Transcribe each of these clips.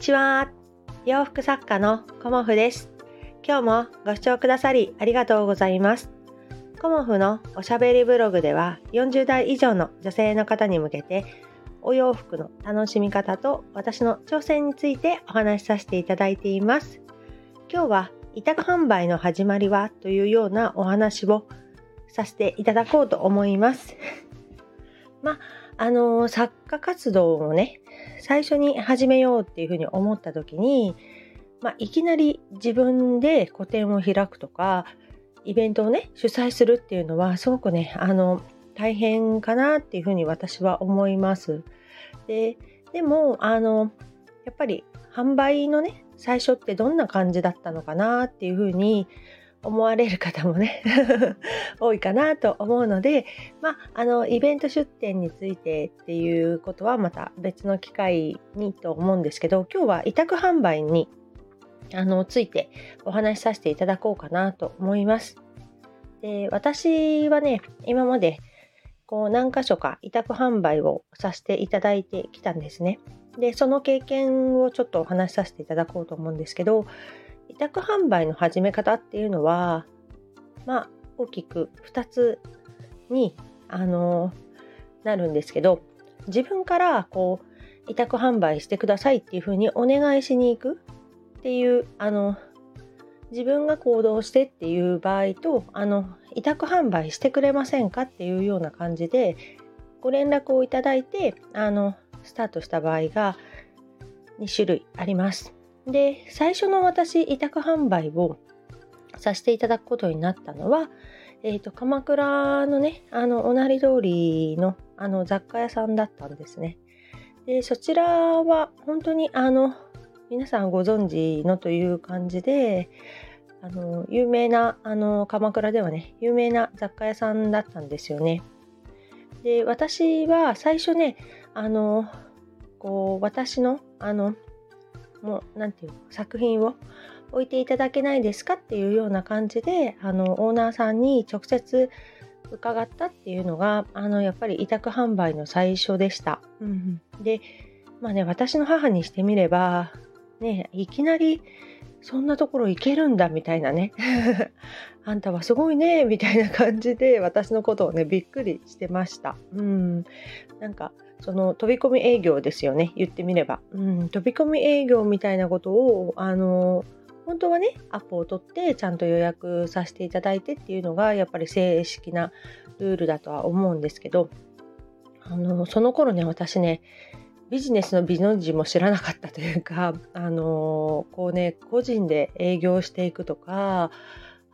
ちは。洋服作家のコモフです。今日もご視聴くださりありがとうございます。コモフのおしゃべりブログでは40代以上の女性の方に向けてお洋服の楽しみ方と私の挑戦についてお話しさせていただいています。今日は委託販売の始まりはというようなお話をさせていただこうと思います。まあ、あの、作家活動をね、最初に始めようっていうふうに思った時に、まあ、いきなり自分で個展を開くとか、イベントをね、主催するっていうのは、すごくね、あの、大変かなっていうふうに私は思います。で、でも、あの、やっぱり販売のね、最初ってどんな感じだったのかなっていうふうに思われる方もね 多いかなと思うので、まあ、あのイベント出店についてっていうことはまた別の機会にと思うんですけど今日は委託販売にあのついてお話しさせていただこうかなと思います。で私はね今までこう何箇所か委託販売をさせていただいてきたんですね。でその経験をちょっとお話しさせていただこうと思うんですけど委託販売の始め方っていうのは、まあ、大きく2つに、あのなるんですけど、自分からこう、委託販売してくださいっていうふうにお願いしに行くっていう、あの、自分が行動してっていう場合と、あの、委託販売してくれませんかっていうような感じで、ご連絡をいただいて、あの、スタートした場合が2種類あります。で、最初の私、委託販売をさせていただくことになったのは、えっ、ー、と、鎌倉のね、あの、おなり通りの、あの、雑貨屋さんだったんですね。で、そちらは、本当に、あの、皆さんご存知のという感じで、あの、有名な、あの、鎌倉ではね、有名な雑貨屋さんだったんですよね。で、私は最初ね、あの、こう、私の、あの、もう何て言うの作品を置いていただけないですかっていうような感じであのオーナーさんに直接伺ったっていうのがあのやっぱり委託販売の最初でした。うん、でまあね私の母にしてみればねいきなりそんなところ行けるんだみたいなね。あんたはすごいねみたいな感じで私のことをねびっくりしてました。うん、なんかその飛び込み営業ですよね。言ってみれば、うん、飛び込み営業みたいなことをあの本当はねアポを取ってちゃんと予約させていただいてっていうのがやっぱり正式なルールだとは思うんですけどあのその頃ね私ねビジネスのビの字も知らなかったというか あのこうね個人で営業していくとか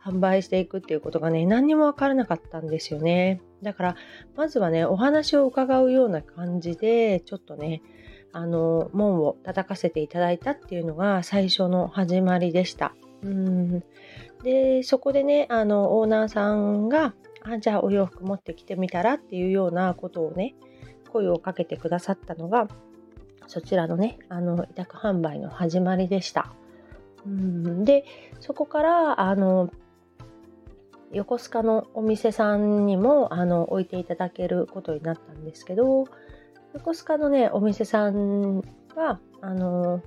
販売していくっていうことがね、何にもわからなかったんですよね。だから、まずはね、お話を伺うような感じで、ちょっとね、あの、門を叩かせていただいたっていうのが最初の始まりでした。うんで、そこでね、あの、オーナーさんが、あ、じゃあお洋服持ってきてみたらっていうようなことをね、声をかけてくださったのが、そちらのね、あの、委託販売の始まりでした。うんで、そこから、あの、横須賀のお店さんにもあの置いていただけることになったんですけど横須賀のねお店さんはあの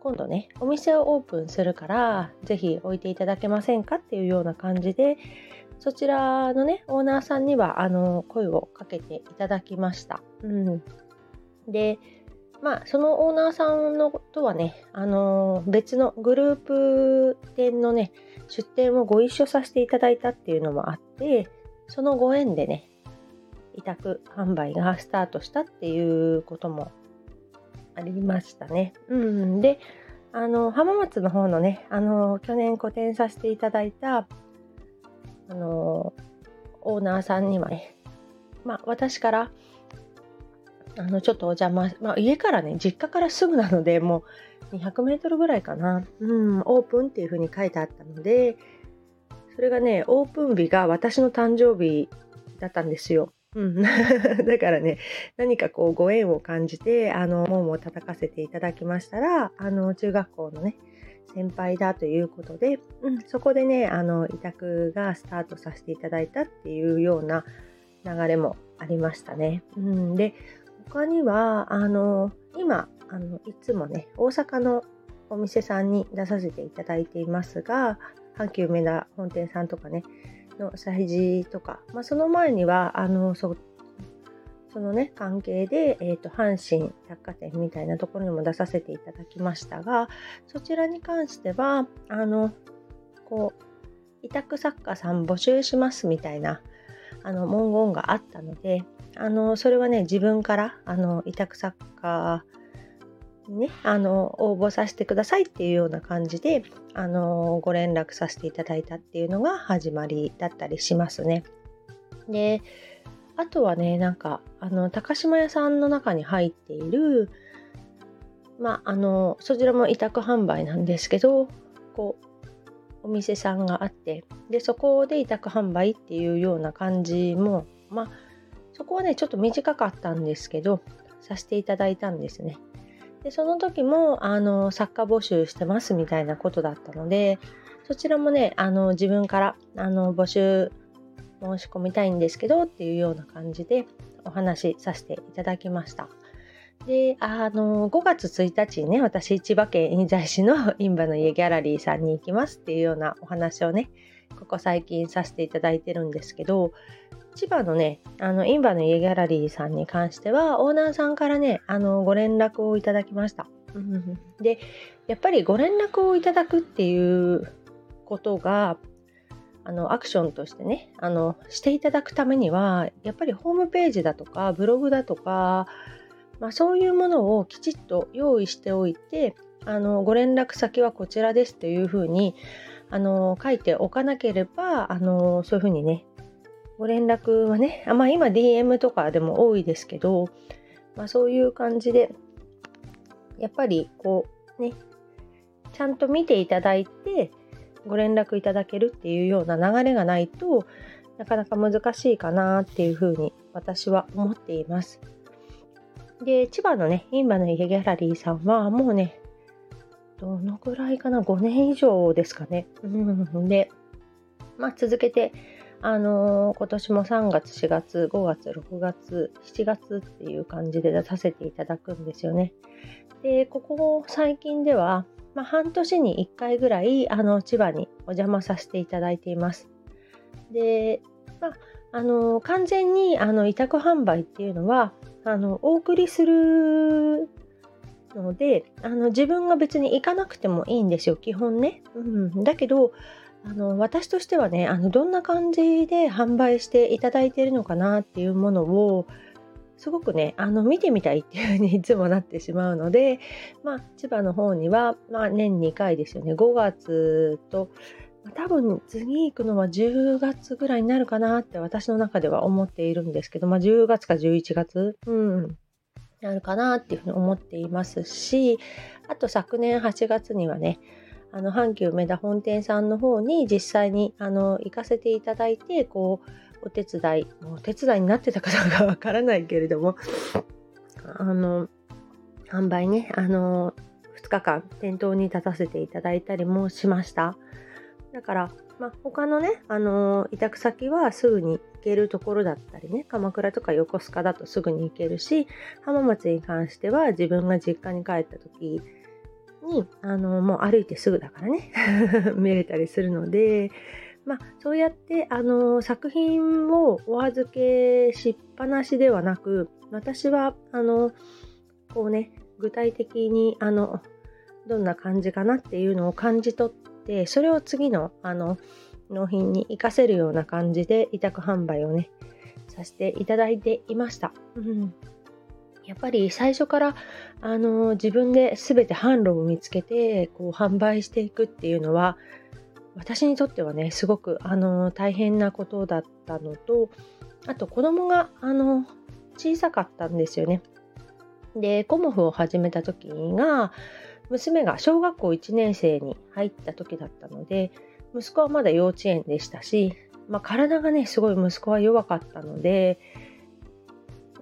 今度ねお店をオープンするからぜひ置いていただけませんかっていうような感じでそちらのねオーナーさんにはあの声をかけていただきました。うん、でまあ、そのオーナーさんのとはね、あのー、別のグループ店のね、出店をご一緒させていただいたっていうのもあって、そのご縁でね、委託販売がスタートしたっていうこともありましたね。うん。で、あの、浜松の方のね、あの、去年個展させていただいた、あの、オーナーさんにはね、まあ、私から、あの、ちょっとお邪魔、まあ、家からね、実家からすぐなので、もう200メートルぐらいかな。うん、オープンっていう風に書いてあったので、それがね、オープン日が私の誕生日だったんですよ。うん、だからね、何かこうご縁を感じて、あの、門を叩かせていただきましたら、あの、中学校のね、先輩だということで、うん、そこでね、あの、委託がスタートさせていただいたっていうような流れもありましたね。うん、で、他には、あの、今、あのいつもね大阪のお店さんに出させていただいていますが阪急梅田本店さんとかねの催事とか、まあ、その前にはあのそそのね関係で、えーと、阪神百貨店みたいなところにも出させていただきましたがそちらに関してはあのこう委託作家さん募集しますみたいなあの文言があったのであのそれはね自分からあの委託作家にねあの応募させてくださいっていうような感じであのご連絡させていただいたっていうのが始まりだったりしますね。であとはねなんかあの高島屋さんの中に入っているまああのそちらも委託販売なんですけどこうお店さんがあってでそこで委託販売っていうような感じもまあそこはねちょっと短かったんですけどさせていただいたんですね。でその時もあの作家募集してますみたいなことだったのでそちらもねあの自分からあの募集申し込みたいんですけどっていうような感じでお話しさせていただきました。で、あの、5月1日にね、私、千葉県印西市の インバの家ギャラリーさんに行きますっていうようなお話をね、ここ最近させていただいてるんですけど、千葉のね、あの、インバの家ギャラリーさんに関しては、オーナーさんからね、あの、ご連絡をいただきました。で、やっぱりご連絡をいただくっていうことが、あの、アクションとしてね、あの、していただくためには、やっぱりホームページだとか、ブログだとか、まあ、そういうものをきちっと用意しておいてあのご連絡先はこちらですというふうにあの書いておかなければあのそういうふうにねご連絡はねあ、まあ、今 DM とかでも多いですけど、まあ、そういう感じでやっぱりこうねちゃんと見ていただいてご連絡いただけるっていうような流れがないとなかなか難しいかなっていうふうに私は思っています。で、千葉のね、インバの家ギャラリーさんは、もうね、どのくらいかな、5年以上ですかね。うん、で、まあ、続けて、あのー、今年も3月、4月、5月、6月、7月っていう感じで出させていただくんですよね。で、ここ最近では、まあ、半年に1回ぐらい、あの、千葉にお邪魔させていただいています。で、まあ、あの完全にあの委託販売っていうのはあのお送りするのであの自分が別に行かなくてもいいんですよ基本ね。うん、だけどあの私としてはねあのどんな感じで販売していただいているのかなっていうものをすごくねあの見てみたいっていうふうにいつもなってしまうので、まあ、千葉の方には、まあ、年2回ですよね。5月と多分次行くのは10月ぐらいになるかなって私の中では思っているんですけど、まあ、10月か11月、うん、なるかなっていうふうに思っていますし、あと昨年8月にはね、あの阪急梅田本店さんの方に実際にあの行かせていただいて、こう、お手伝い、お手伝いになってたかどうかわからないけれども、あの、販売ね、あの、2日間店頭に立たせていただいたりもしました。だから、まあ、他のね、あの、委託先はすぐに行けるところだったりね、鎌倉とか横須賀だとすぐに行けるし、浜松に関しては自分が実家に帰った時に、あの、もう歩いてすぐだからね、見れたりするので、まあ、そうやって、あの、作品をお預けしっぱなしではなく、私は、あのこうね、具体的に、あの、どんな感じかなっていうのを感じ取ってそれを次のあの納品に活かせるような感じで委託販売をねさせていただいていました。うんやっぱり最初からあの自分で全て販路を見つけてこう販売していくっていうのは私にとってはねすごくあの大変なことだったのとあと子供があの小さかったんですよね。でコモフを始めた時が娘が小学校1年生に入った時だったので、息子はまだ幼稚園でしたし、まあ、体がね、すごい息子は弱かったので、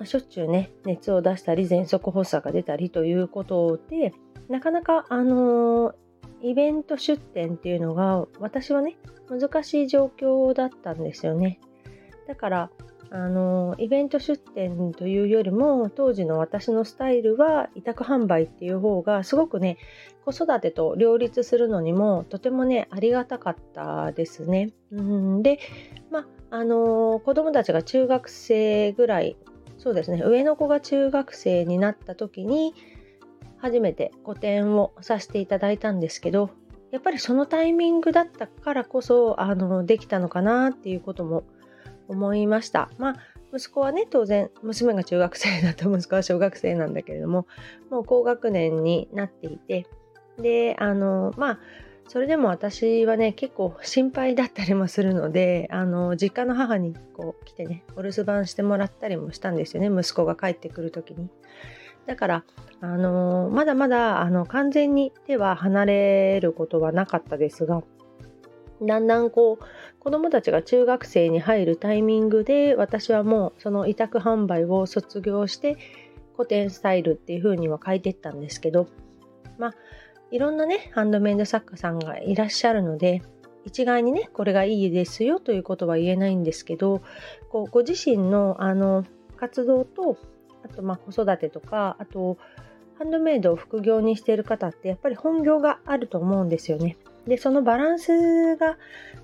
しょっちゅうね、熱を出したり、喘息発作が出たりということで、なかなか、あの、イベント出店っていうのが、私はね、難しい状況だったんですよね。だから、あのイベント出店というよりも当時の私のスタイルは委託販売っていう方がすごくね子育てと両立するのにもとてもねありがたかったですね。うんでまあの子供たちが中学生ぐらいそうですね上の子が中学生になった時に初めて個展をさせていただいたんですけどやっぱりそのタイミングだったからこそあのできたのかなっていうことも思いました。まあ息子はね当然娘が中学生だと息子は小学生なんだけれどももう高学年になっていてであのまあそれでも私はね結構心配だったりもするのであの実家の母にこう来てねお留守番してもらったりもしたんですよね息子が帰ってくる時に。だからあのまだまだあの完全に手は離れることはなかったですがだんだんこう子どもたちが中学生に入るタイミングで私はもうその委託販売を卒業して古典スタイルっていう風には変えてったんですけどまあいろんなねハンドメイド作家さんがいらっしゃるので一概にねこれがいいですよということは言えないんですけどこうご自身のあの活動とあとまあ子育てとかあとハンドメイドを副業にしている方ってやっぱり本業があると思うんですよね。でそのバランスが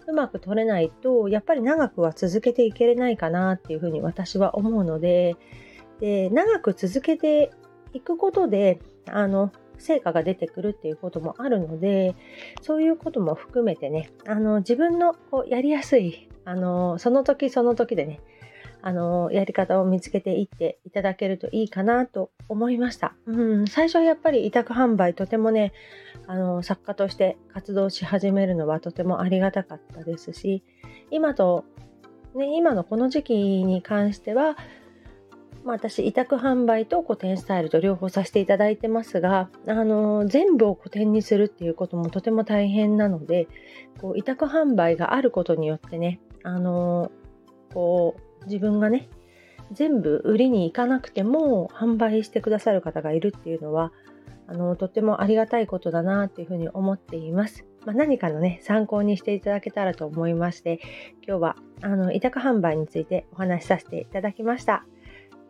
うまく取れないとやっぱり長くは続けていけれないかなっていうふうに私は思うのでで長く続けていくことであの成果が出てくるっていうこともあるのでそういうことも含めてねあの自分のこうやりやすいあのその時その時でねあのやり方を見つけていっていただけるといいかなと思いました。うん、最初はやっぱり委託販売とてもねあの作家として活動し始めるのはとてもありがたかったですし今と、ね、今のこの時期に関しては、まあ、私委託販売と古典スタイルと両方させていただいてますがあの全部を古典にするっていうこともとても大変なのでこう委託販売があることによってねあのこう自分がね全部売りに行かなくても販売してくださる方がいるっていうのはあのとってもありがたいことだなっていうふうに思っています。まあ、何かのね参考にしていただけたらと思いまして今日はあの委託販売についてお話しさせていただきました。